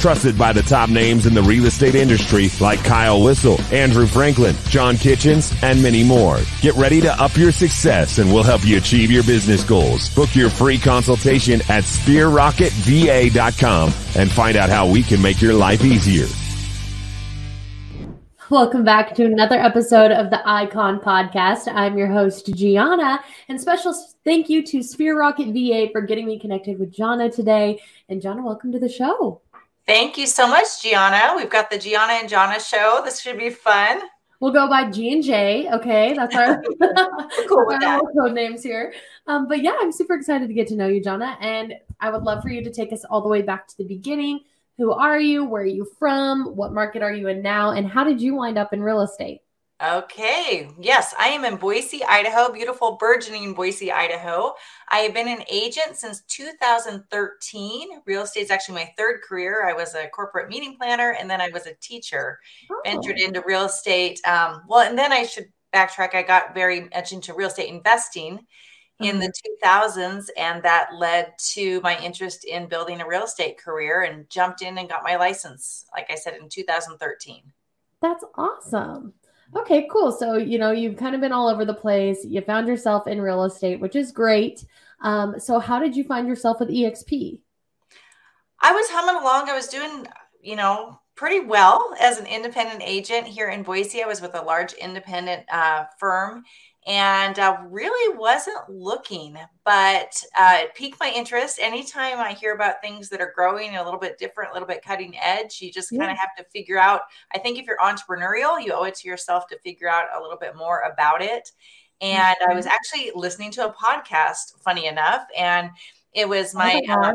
Trusted by the top names in the real estate industry like Kyle Whissel, Andrew Franklin, John Kitchens, and many more. Get ready to up your success and we'll help you achieve your business goals. Book your free consultation at sphererocketva.com and find out how we can make your life easier. Welcome back to another episode of the Icon Podcast. I'm your host, Gianna, and special thank you to Sphere Rocket VA for getting me connected with Jonna today. And Jonna, welcome to the show. Thank you so much, Gianna. We've got the Gianna and Jonna show. This should be fun. We'll go by G and J. Okay, that's our, cool with our code names here. Um, but yeah, I'm super excited to get to know you, Jonna, and I would love for you to take us all the way back to the beginning who are you? Where are you from? What market are you in now? And how did you wind up in real estate? Okay. Yes, I am in Boise, Idaho, beautiful burgeoning Boise, Idaho. I have been an agent since 2013. Real estate is actually my third career. I was a corporate meeting planner and then I was a teacher. Oh. Ventured into real estate. Um, well, and then I should backtrack. I got very much into real estate investing in the 2000s mm-hmm. and that led to my interest in building a real estate career and jumped in and got my license like i said in 2013 that's awesome okay cool. So you know you've kind of been all over the place. You found yourself in real estate which is great. Um, so how did you find yourself with exp i was humming along. I was doing you know pretty well as an independent agent here in boise. I was with a large independent uh, firm and uh, really wasn't looking, but uh, it piqued my interest. Anytime I hear about things that are growing a little bit different, a little bit cutting edge, you just kind of have to figure out. I think if you're entrepreneurial, you owe it to yourself to figure out a little bit more about it. And mm-hmm. I was mm-hmm. actually listening to a podcast, funny enough, and it was my uh,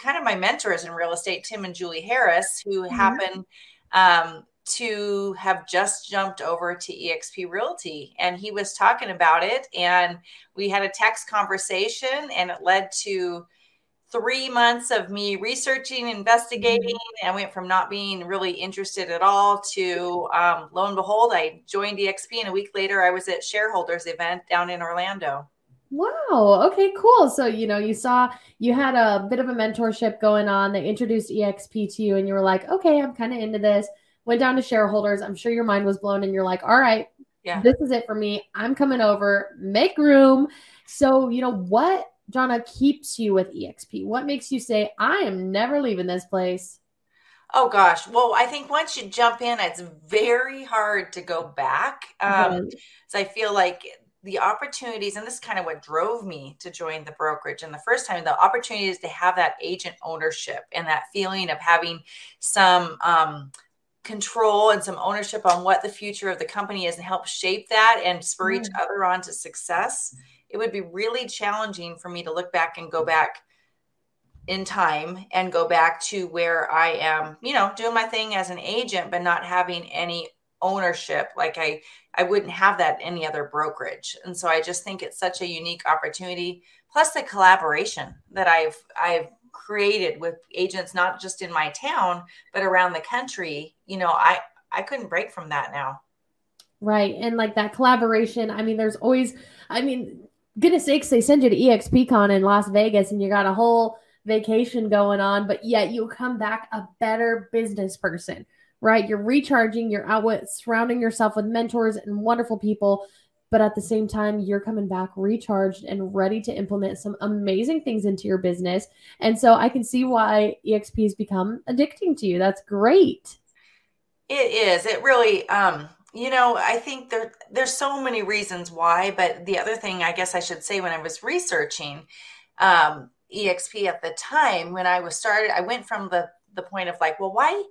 kind of my mentors in real estate, Tim and Julie Harris, who mm-hmm. happened. Um, to have just jumped over to EXP Realty. And he was talking about it. And we had a text conversation, and it led to three months of me researching, investigating. Mm-hmm. And I went from not being really interested at all to um, lo and behold, I joined EXP. And a week later, I was at shareholders event down in Orlando. Wow. Okay, cool. So, you know, you saw you had a bit of a mentorship going on. They introduced EXP to you, and you were like, okay, I'm kind of into this went down to shareholders. I'm sure your mind was blown and you're like, all right, yeah. this is it for me. I'm coming over, make room. So, you know, what, Jonna, keeps you with EXP? What makes you say, I am never leaving this place? Oh gosh. Well, I think once you jump in, it's very hard to go back. Um, So I feel like the opportunities, and this is kind of what drove me to join the brokerage. And the first time, the opportunity is to have that agent ownership and that feeling of having some um, control and some ownership on what the future of the company is and help shape that and spur mm. each other on to success, it would be really challenging for me to look back and go back in time and go back to where I am, you know, doing my thing as an agent, but not having any ownership. Like I, I wouldn't have that any other brokerage. And so I just think it's such a unique opportunity. Plus the collaboration that I've, I've created with agents not just in my town but around the country you know i i couldn't break from that now. Right and like that collaboration i mean there's always i mean goodness sakes they send you to expcon in las vegas and you got a whole vacation going on but yet you come back a better business person right? You're recharging you're out with surrounding yourself with mentors and wonderful people but at the same time you're coming back recharged and ready to implement some amazing things into your business. And so i can see why exp has become addicting to you. That's great. It is. It really um you know i think there there's so many reasons why but the other thing i guess i should say when i was researching um exp at the time when i was started i went from the the point of like well why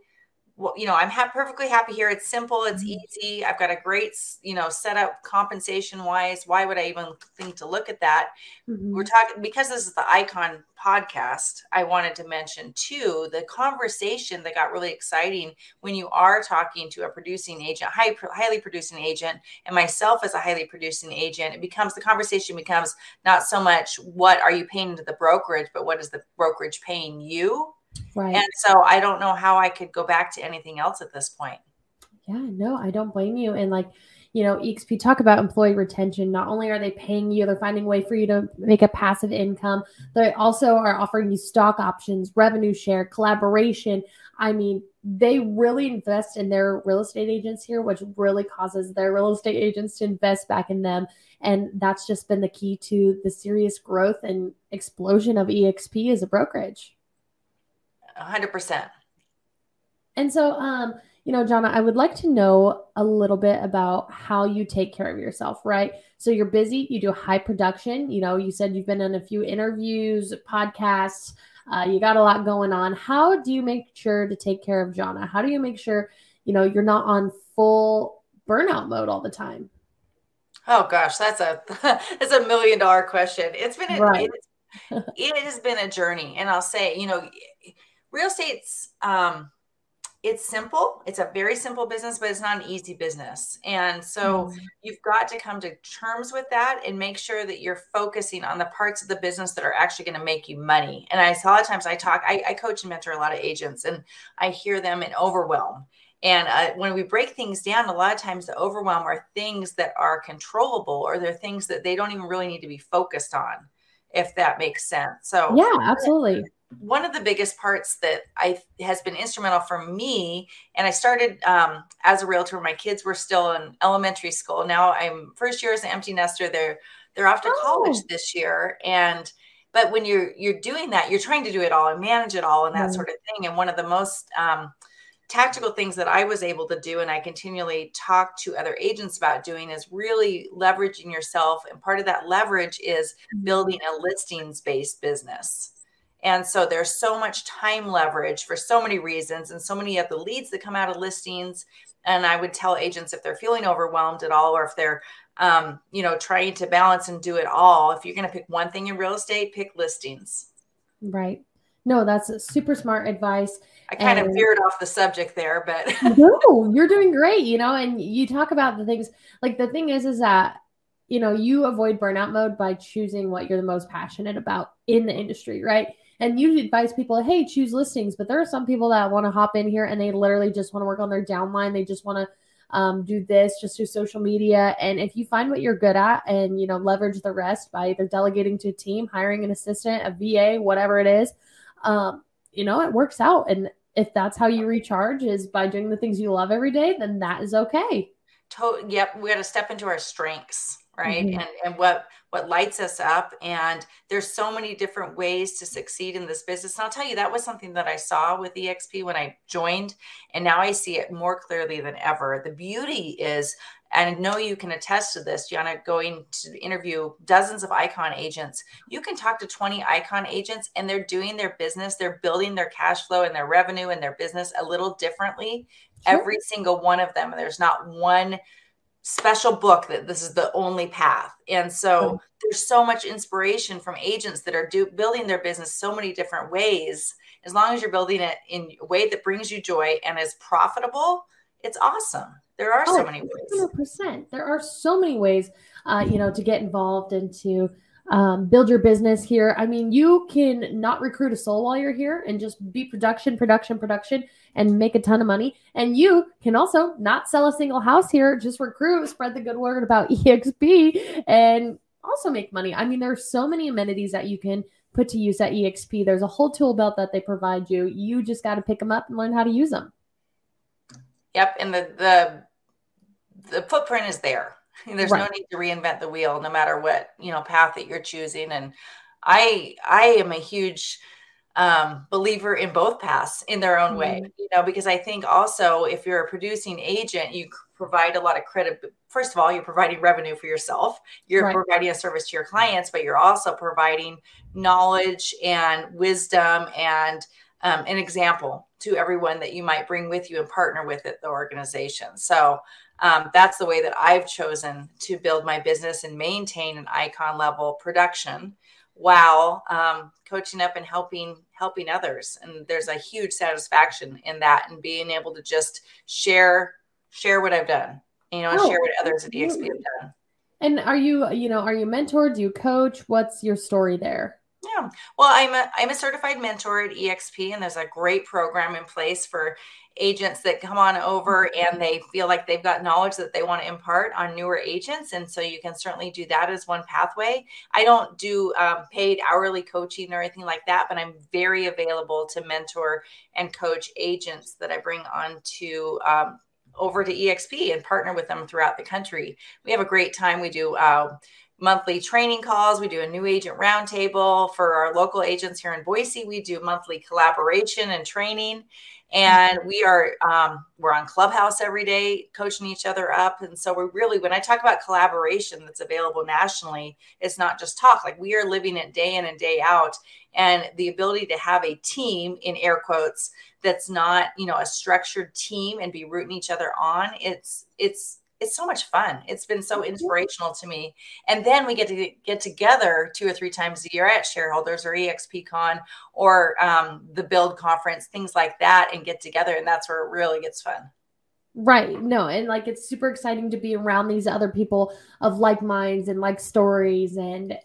well, you know, I'm ha- perfectly happy here. It's simple, it's mm-hmm. easy. I've got a great, you know, setup compensation wise. Why would I even think to look at that? Mm-hmm. We're talking because this is the Icon podcast. I wanted to mention too the conversation that got really exciting when you are talking to a producing agent, high, highly producing agent, and myself as a highly producing agent. It becomes the conversation becomes not so much what are you paying to the brokerage, but what is the brokerage paying you? Right. And so I don't know how I could go back to anything else at this point. Yeah, no, I don't blame you. And like, you know, EXP talk about employee retention. Not only are they paying you, they're finding a way for you to make a passive income. They also are offering you stock options, revenue share, collaboration. I mean, they really invest in their real estate agents here, which really causes their real estate agents to invest back in them. And that's just been the key to the serious growth and explosion of EXP as a brokerage. 100%. And so, um, you know, Jonna, I would like to know a little bit about how you take care of yourself, right? So you're busy, you do high production. You know, you said you've been in a few interviews, podcasts, uh, you got a lot going on. How do you make sure to take care of Jonna? How do you make sure, you know, you're not on full burnout mode all the time? Oh gosh, that's a that's a million dollar question. It's been a, right. it has been a journey, and I'll say, you know, real estate's um, it's simple. It's a very simple business, but it's not an easy business. And so mm-hmm. you've got to come to terms with that and make sure that you're focusing on the parts of the business that are actually going to make you money. And I a lot of times I talk, I, I coach and mentor a lot of agents, and I hear them in overwhelm. And uh, when we break things down, a lot of times the overwhelm are things that are controllable or they're things that they don't even really need to be focused on, if that makes sense. So, yeah, absolutely one of the biggest parts that I has been instrumental for me, and I started um, as a realtor. My kids were still in elementary school. Now I'm first year as an empty nester. They're they're off to oh. college this year, and but when you're you're doing that, you're trying to do it all and manage it all and that mm sort of thing. And one of the most um, tactical things that I was able to do, and I continually talk to other agents about doing, is really leveraging yourself. And part of that leverage is mm-hmm. building a listings based business. And so there's so much time leverage for so many reasons and so many of the leads that come out of listings. And I would tell agents if they're feeling overwhelmed at all, or if they're, um, you know, trying to balance and do it all, if you're going to pick one thing in real estate, pick listings. Right. No, that's super smart advice. I kind and, of veered off the subject there, but no, you're doing great, you know, and you talk about the things like the thing is, is that, you know, you avoid burnout mode by choosing what you're the most passionate about in the industry, right? And you advise people, hey, choose listings. But there are some people that want to hop in here and they literally just want to work on their downline. They just want to um, do this, just do social media. And if you find what you're good at and, you know, leverage the rest by either delegating to a team, hiring an assistant, a VA, whatever it is, um, you know, it works out. And if that's how you recharge is by doing the things you love every day, then that is okay. To- yep. We got to step into our strengths right mm-hmm. and and what what lights us up and there's so many different ways to succeed in this business and i'll tell you that was something that i saw with exp when i joined and now i see it more clearly than ever the beauty is and I know you can attest to this, Gianna, going to interview dozens of icon agents. You can talk to 20 icon agents and they're doing their business, they're building their cash flow and their revenue and their business a little differently. Sure. Every single one of them. There's not one special book that this is the only path. And so oh. there's so much inspiration from agents that are do, building their business so many different ways. As long as you're building it in a way that brings you joy and is profitable, it's awesome. There are oh, so many ways. 100%. There are so many ways, uh, you know, to get involved and to um, build your business here. I mean, you can not recruit a soul while you're here and just be production, production, production, and make a ton of money. And you can also not sell a single house here, just recruit, spread the good word about EXP, and also make money. I mean, there are so many amenities that you can put to use at EXP. There's a whole tool belt that they provide you. You just got to pick them up and learn how to use them. Yep, and the the the footprint is there There's right. no need to reinvent the wheel, no matter what you know path that you're choosing. And I I am a huge um, believer in both paths in their own mm-hmm. way. You know, because I think also if you're a producing agent, you provide a lot of credit. First of all, you're providing revenue for yourself. You're right. providing a service to your clients, but you're also providing knowledge and wisdom and um, an example to everyone that you might bring with you and partner with at the organization. So um, that's the way that I've chosen to build my business and maintain an icon level production while um, coaching up and helping helping others. And there's a huge satisfaction in that and being able to just share share what I've done, you know, and oh, share what others at EXP have done. And are you, you know, are you mentored? Do you coach? What's your story there? Well, I'm a I'm a certified mentor at EXP, and there's a great program in place for agents that come on over and they feel like they've got knowledge that they want to impart on newer agents. And so you can certainly do that as one pathway. I don't do um, paid hourly coaching or anything like that, but I'm very available to mentor and coach agents that I bring on to um, over to EXP and partner with them throughout the country. We have a great time. We do. Uh, monthly training calls. We do a new agent roundtable for our local agents here in Boise. We do monthly collaboration and training. And we are um, we're on Clubhouse every day, coaching each other up. And so we're really, when I talk about collaboration that's available nationally, it's not just talk. Like we are living it day in and day out. And the ability to have a team in air quotes that's not, you know, a structured team and be rooting each other on. It's it's it's so much fun. It's been so inspirational to me. And then we get to get together two or three times a year at shareholders or EXPCon or um, the build conference, things like that, and get together. And that's where it really gets fun. Right. No, and like it's super exciting to be around these other people of like minds and like stories and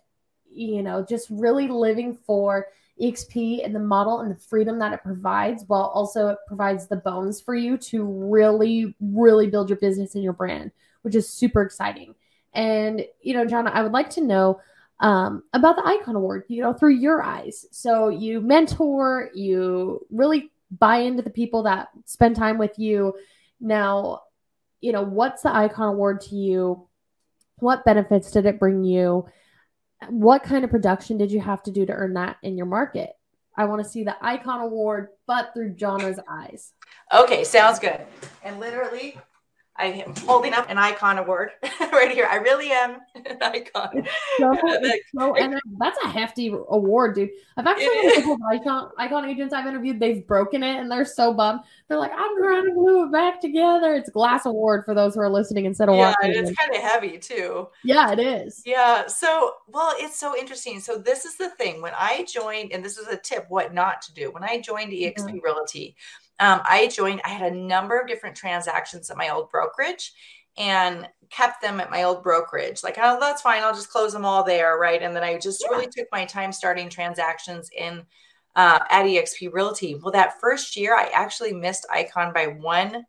you know, just really living for EXP and the model and the freedom that it provides, while also it provides the bones for you to really, really build your business and your brand, which is super exciting. And, you know, John, I would like to know um, about the Icon Award, you know, through your eyes. So you mentor, you really buy into the people that spend time with you. Now, you know, what's the Icon Award to you? What benefits did it bring you? What kind of production did you have to do to earn that in your market? I want to see the icon award, but through Jonna's eyes. Okay, sounds good. And literally, I am holding up an icon award right here. I really am an icon. So, so, and that's a hefty award, dude. I've actually had a couple of icon icon agents I've interviewed. They've broken it and they're so bummed. They're like, I'm trying to glue it back together. It's a glass award for those who are listening instead of yeah, watching. It's kind of heavy too. Yeah, it is. Yeah. So, well, it's so interesting. So this is the thing. When I joined, and this is a tip, what not to do. When I joined EXP mm-hmm. Realty, um, I joined, I had a number of different transactions at my old brokerage and kept them at my old brokerage. Like, oh, that's fine. I'll just close them all there. Right. And then I just yeah. really took my time starting transactions in uh, at EXP Realty. Well, that first year, I actually missed Icon by one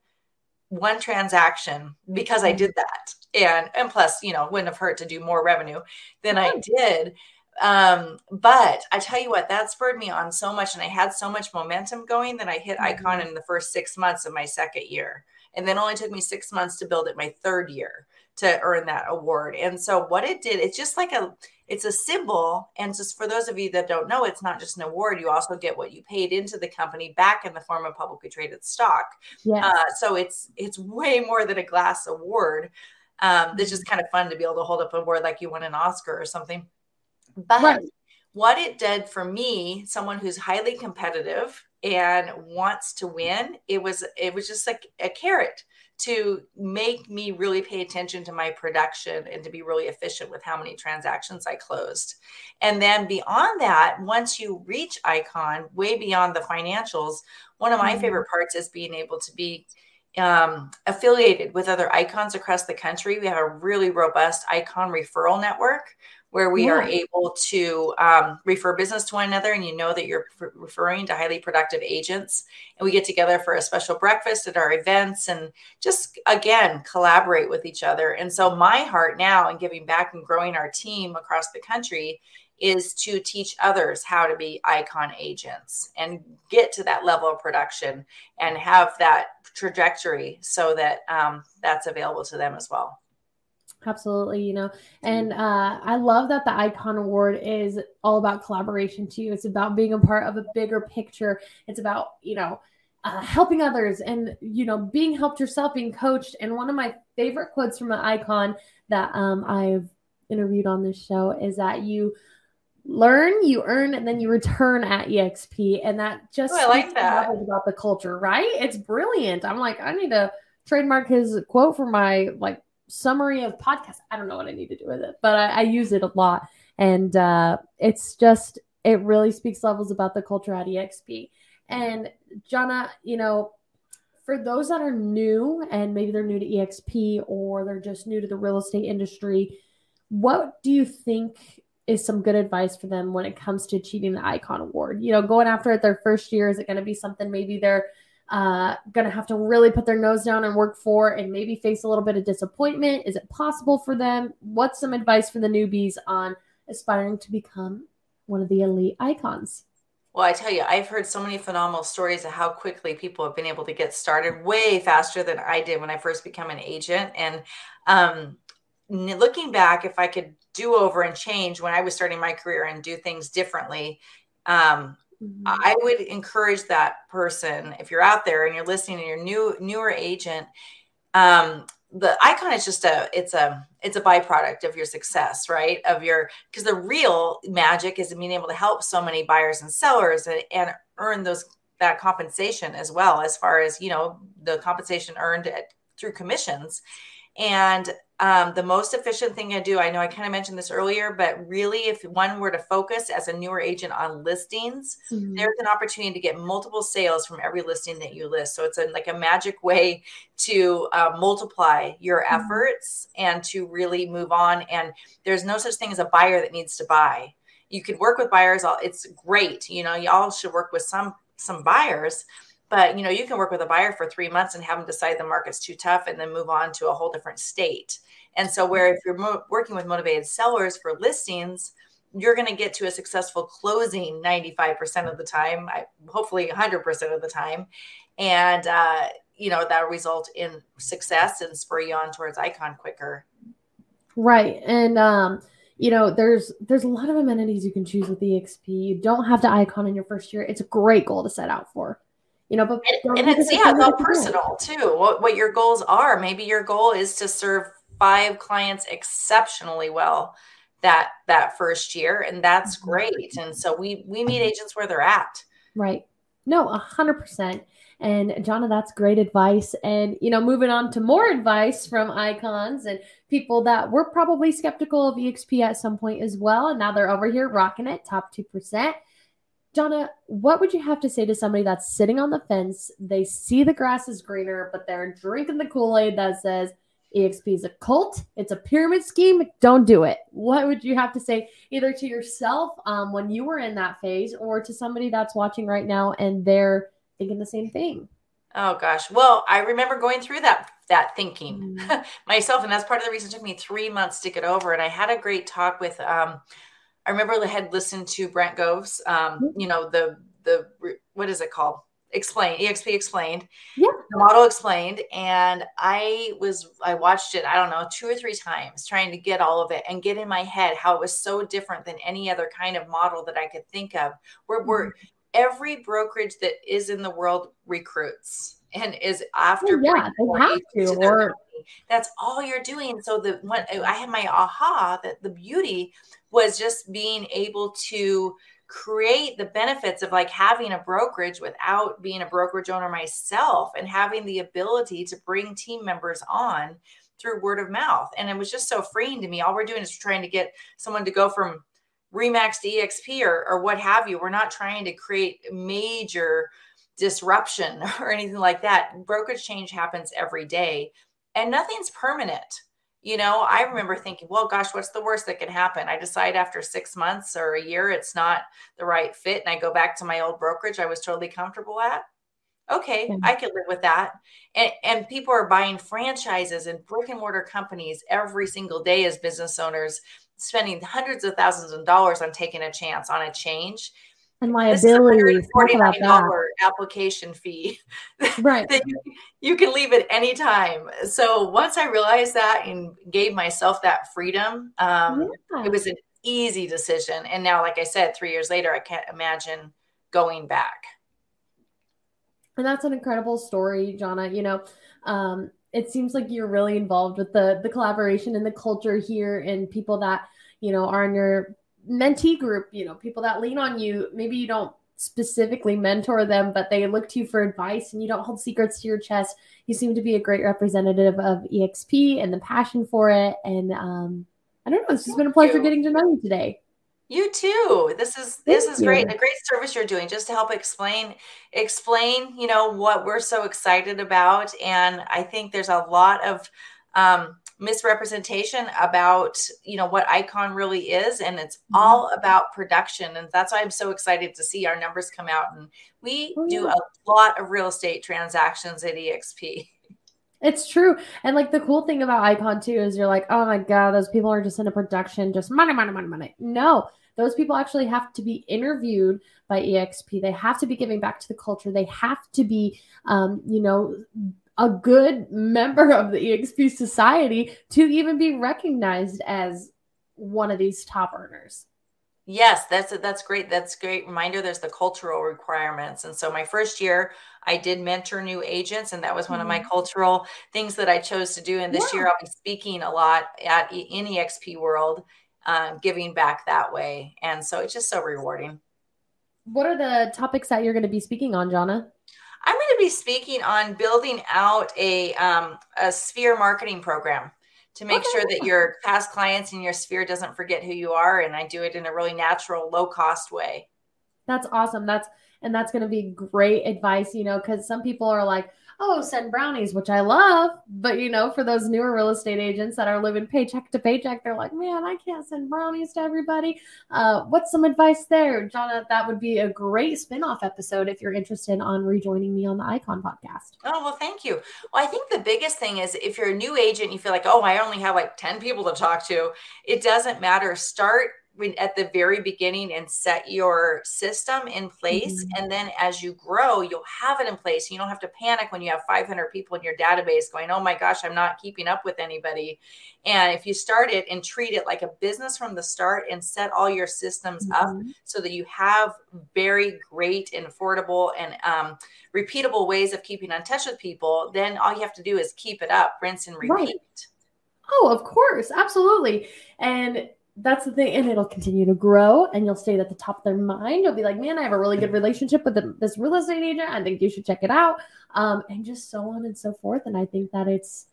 one transaction because I mm-hmm. did that. And and plus, you know, wouldn't have hurt to do more revenue than I did. Um, but I tell you what, that spurred me on so much, and I had so much momentum going that I hit mm-hmm. Icon in the first six months of my second year, and then only took me six months to build it my third year to earn that award. And so what it did, it's just like a it's a symbol. And just for those of you that don't know, it's not just an award. You also get what you paid into the company back in the form of publicly traded stock. Yes. Uh, so it's it's way more than a glass award. Um, it's just mm-hmm. kind of fun to be able to hold up a award like you won an Oscar or something. But right. what it did for me, someone who's highly competitive and wants to win, it was it was just like a carrot to make me really pay attention to my production and to be really efficient with how many transactions I closed. And then beyond that, once you reach Icon, way beyond the financials, one of my mm-hmm. favorite parts is being able to be um, affiliated with other icons across the country. We have a really robust icon referral network where we yeah. are able to um, refer business to one another and you know that you're referring to highly productive agents. And we get together for a special breakfast at our events and just again collaborate with each other. And so my heart now in giving back and growing our team across the country is to teach others how to be icon agents and get to that level of production and have that trajectory so that um, that's available to them as well Absolutely, you know, and uh, I love that the Icon Award is all about collaboration too. It's about being a part of a bigger picture. It's about you know uh, helping others and you know being helped yourself, being coached. And one of my favorite quotes from an Icon that um, I've interviewed on this show is that you learn, you earn, and then you return at EXP. And that just oh, I like that about the culture, right? It's brilliant. I'm like, I need to trademark his quote for my like summary of podcast. I don't know what I need to do with it, but I, I use it a lot. And uh, it's just, it really speaks levels about the culture at EXP. And Jonna, you know, for those that are new and maybe they're new to EXP or they're just new to the real estate industry, what do you think is some good advice for them when it comes to achieving the icon award you know going after it their first year is it going to be something maybe they're uh, going to have to really put their nose down and work for and maybe face a little bit of disappointment. Is it possible for them? What's some advice for the newbies on aspiring to become one of the elite icons? Well, I tell you, I've heard so many phenomenal stories of how quickly people have been able to get started way faster than I did when I first became an agent. And um, looking back, if I could do over and change when I was starting my career and do things differently, um, mm-hmm. I would encourage that person if you're out there and you're listening and you're new newer agent. Um, the icon is just a it's a it's a byproduct of your success right of your because the real magic is being able to help so many buyers and sellers and, and earn those that compensation as well as far as you know the compensation earned at, through commissions and um, the most efficient thing I do, I know I kind of mentioned this earlier, but really, if one were to focus as a newer agent on listings, mm-hmm. there's an opportunity to get multiple sales from every listing that you list. So it's a, like a magic way to uh, multiply your mm-hmm. efforts and to really move on. And there's no such thing as a buyer that needs to buy. You can work with buyers. It's great. You know, y'all should work with some some buyers but you know you can work with a buyer for three months and have them decide the market's too tough and then move on to a whole different state. And so where if you're mo- working with motivated sellers for listings you're going to get to a successful closing 95% of the time I, hopefully 100% of the time. And uh, you know that'll result in success and spur you on towards icon quicker. Right. And um you know there's there's a lot of amenities you can choose with exp you don't have to icon in your first year. It's a great goal to set out for you know, but and, and it's yeah, it's all personal too. What what your goals are. Maybe your goal is to serve five clients exceptionally well that that first year, and that's mm-hmm. great. And so we we meet agents where they're at. Right. No, a hundred percent. And Jonna, that's great advice. And you know, moving on to more advice from icons and people that were probably skeptical of EXP at some point as well, and now they're over here rocking it, top two percent. Jonna, what would you have to say to somebody that's sitting on the fence? They see the grass is greener, but they're drinking the Kool Aid that says EXP is a cult, it's a pyramid scheme, don't do it. What would you have to say either to yourself um, when you were in that phase or to somebody that's watching right now and they're thinking the same thing? Oh gosh. Well, I remember going through that that thinking mm. myself, and that's part of the reason it took me three months to get over. And I had a great talk with um, I remember I had listened to Brent Gove's, um, mm-hmm. you know, the the what is it called? Explain EXP explained, yeah, the model explained, and I was I watched it I don't know two or three times trying to get all of it and get in my head how it was so different than any other kind of model that I could think of. Where mm-hmm. we're every brokerage that is in the world recruits and is after oh, yeah they have to, or that's all you're doing. So the when i had my aha that the beauty was just being able to create the benefits of like having a brokerage without being a brokerage owner myself and having the ability to bring team members on through word of mouth. And it was just so freeing to me. All we're doing is trying to get someone to go from RE/MAX to exp or, or what have you. We're not trying to create major disruption or anything like that brokerage change happens every day and nothing's permanent you know, I remember thinking, well, gosh, what's the worst that can happen? I decide after six months or a year it's not the right fit, and I go back to my old brokerage I was totally comfortable at. Okay, mm-hmm. I could live with that. And, and people are buying franchises and brick and mortar companies every single day as business owners, spending hundreds of thousands of dollars on taking a chance on a change and liability. $49 application fee. Right. that you, you, can leave at any time. So once I realized that and gave myself that freedom, um, yeah. it was an easy decision. And now, like I said, three years later, I can't imagine going back. And that's an incredible story, Jonna. You know, um, it seems like you're really involved with the the collaboration and the culture here and people that, you know, are in your mentee group, you know, people that lean on you. Maybe you don't specifically mentor them, but they look to you for advice and you don't hold secrets to your chest. You seem to be a great representative of EXP and the passion for it. And um, I don't know, it's just been a pleasure getting to know you today. You too. This is this Thank is great. A great service you're doing just to help explain explain, you know, what we're so excited about. And I think there's a lot of um, misrepresentation about you know what icon really is and it's mm-hmm. all about production and that's why i'm so excited to see our numbers come out and we oh, do a lot of real estate transactions at exp it's true and like the cool thing about icon too is you're like oh my god those people are just in a production just money money money money. No those people actually have to be interviewed by exp they have to be giving back to the culture. They have to be um, you know a good member of the EXP society to even be recognized as one of these top earners. Yes, that's that's great. That's great reminder. There's the cultural requirements, and so my first year, I did mentor new agents, and that was one mm-hmm. of my mm-hmm. cultural things that I chose to do. And this yeah. year, I'll be speaking a lot at in EXP World, um, giving back that way, and so it's just so rewarding. What are the topics that you're going to be speaking on, Jonna? I'm going to be speaking on building out a um, a sphere marketing program to make okay. sure that your past clients in your sphere doesn't forget who you are, and I do it in a really natural, low cost way. That's awesome. That's and that's going to be great advice, you know, because some people are like, oh, send brownies, which I love. But you know, for those newer real estate agents that are living paycheck to paycheck, they're like, man, I can't send brownies to everybody. Uh, what's some advice there, Jonna? That would be a great spinoff episode if you're interested on rejoining me on the Icon podcast. Oh well, thank you. Well, I think the biggest thing is if you're a new agent, you feel like, oh, I only have like ten people to talk to. It doesn't matter. Start when at the very beginning and set your system in place mm-hmm. and then as you grow you'll have it in place you don't have to panic when you have 500 people in your database going oh my gosh i'm not keeping up with anybody and if you start it and treat it like a business from the start and set all your systems mm-hmm. up so that you have very great and affordable and um, repeatable ways of keeping in touch with people then all you have to do is keep it up rinse and repeat right. oh of course absolutely and that's the thing and it'll continue to grow and you'll stay at the top of their mind. You'll be like man i have a really good relationship with the, this real estate agent. I think you should check it out. Um, and just so on and so forth and i think that it's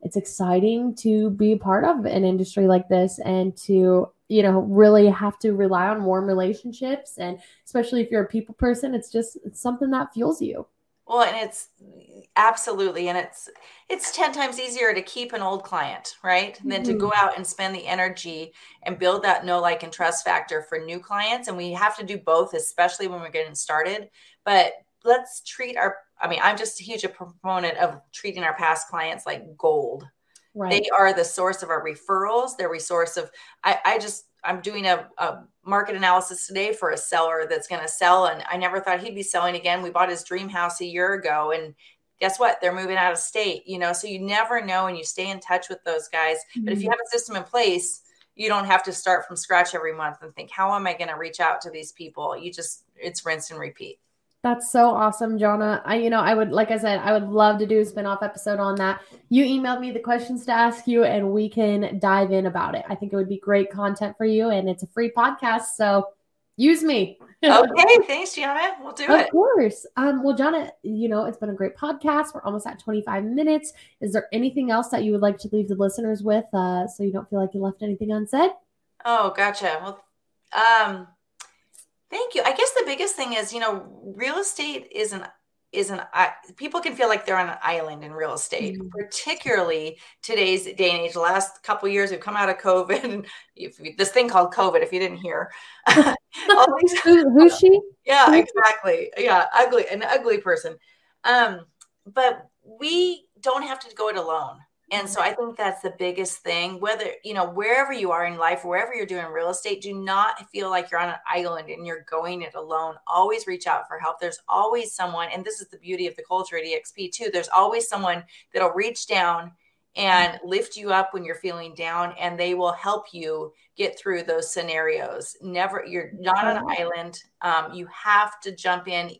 it's exciting to be part of an industry like this and to you know really have to rely on warm relationships. And especially if you're a people person it's just it's something that fuels you well, and it's absolutely, and it's it's ten times easier to keep an old client, right, mm-hmm. than to go mm-hmm. out and spend the energy and build that know, like, and trust factor for new clients. And we have to do both, especially when we're getting started. But let's treat our. I mean, I'm just a huge proponent of treating our past clients like gold. Right. They are the source of our referrals. They're resource of. I, I just I'm doing a, a market analysis today for a seller that's going to sell, and I never thought he'd be selling again. We bought his dream house a year ago, and guess what? They're moving out of state. You know, so you never know, and you stay in touch with those guys. Mm-hmm. But if you mm-hmm. have a system in place, you don't have to start from scratch every month and think, how am I going to reach out to these people? You just it's rinse and repeat. That's so awesome, Jonna. I, you know, I would, like I said, I would love to do a spinoff episode on that. You emailed me the questions to ask you, and we can dive in about it. I think it would be great content for you, and it's a free podcast, so use me. okay, thanks, Gianna. We'll do of it. Of course. Um, well, Jonna, you know, it's been a great podcast. We're almost at 25 minutes. Is there anything else that you would like to leave the listeners with, uh, so you don't feel like you left anything unsaid? Oh, gotcha. Well, um Thank you. I guess the biggest thing is, you know, real estate is an is an people can feel like they're on an island in real estate, mm-hmm. particularly today's day and age. The last couple years, we've come out of COVID, and if, this thing called COVID. If you didn't hear, these, Who, who's she? Yeah, exactly. Yeah, ugly, an ugly person. Um, but we don't have to go it alone. And so I think that's the biggest thing. Whether, you know, wherever you are in life, wherever you're doing real estate, do not feel like you're on an island and you're going it alone. Always reach out for help. There's always someone, and this is the beauty of the culture at EXP too. There's always someone that'll reach down and lift you up when you're feeling down and they will help you get through those scenarios never you're not on an island um, you have to jump in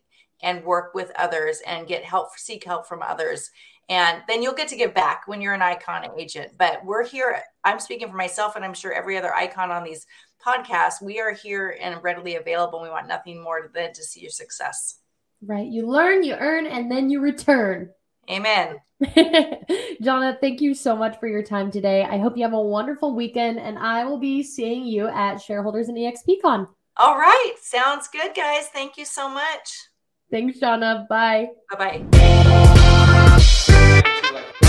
and work with others and get help, seek help from others. And then you'll get to give back when you're an icon agent. But we're here. I'm speaking for myself, and I'm sure every other icon on these podcasts. We are here and readily available. We want nothing more than to see your success. Right. You learn, you earn, and then you return. Amen. Jonna, thank you so much for your time today. I hope you have a wonderful weekend, and I will be seeing you at Shareholders and EXPCon. All right. Sounds good, guys. Thank you so much. Thanks, Jonna. Bye. Bye bye like.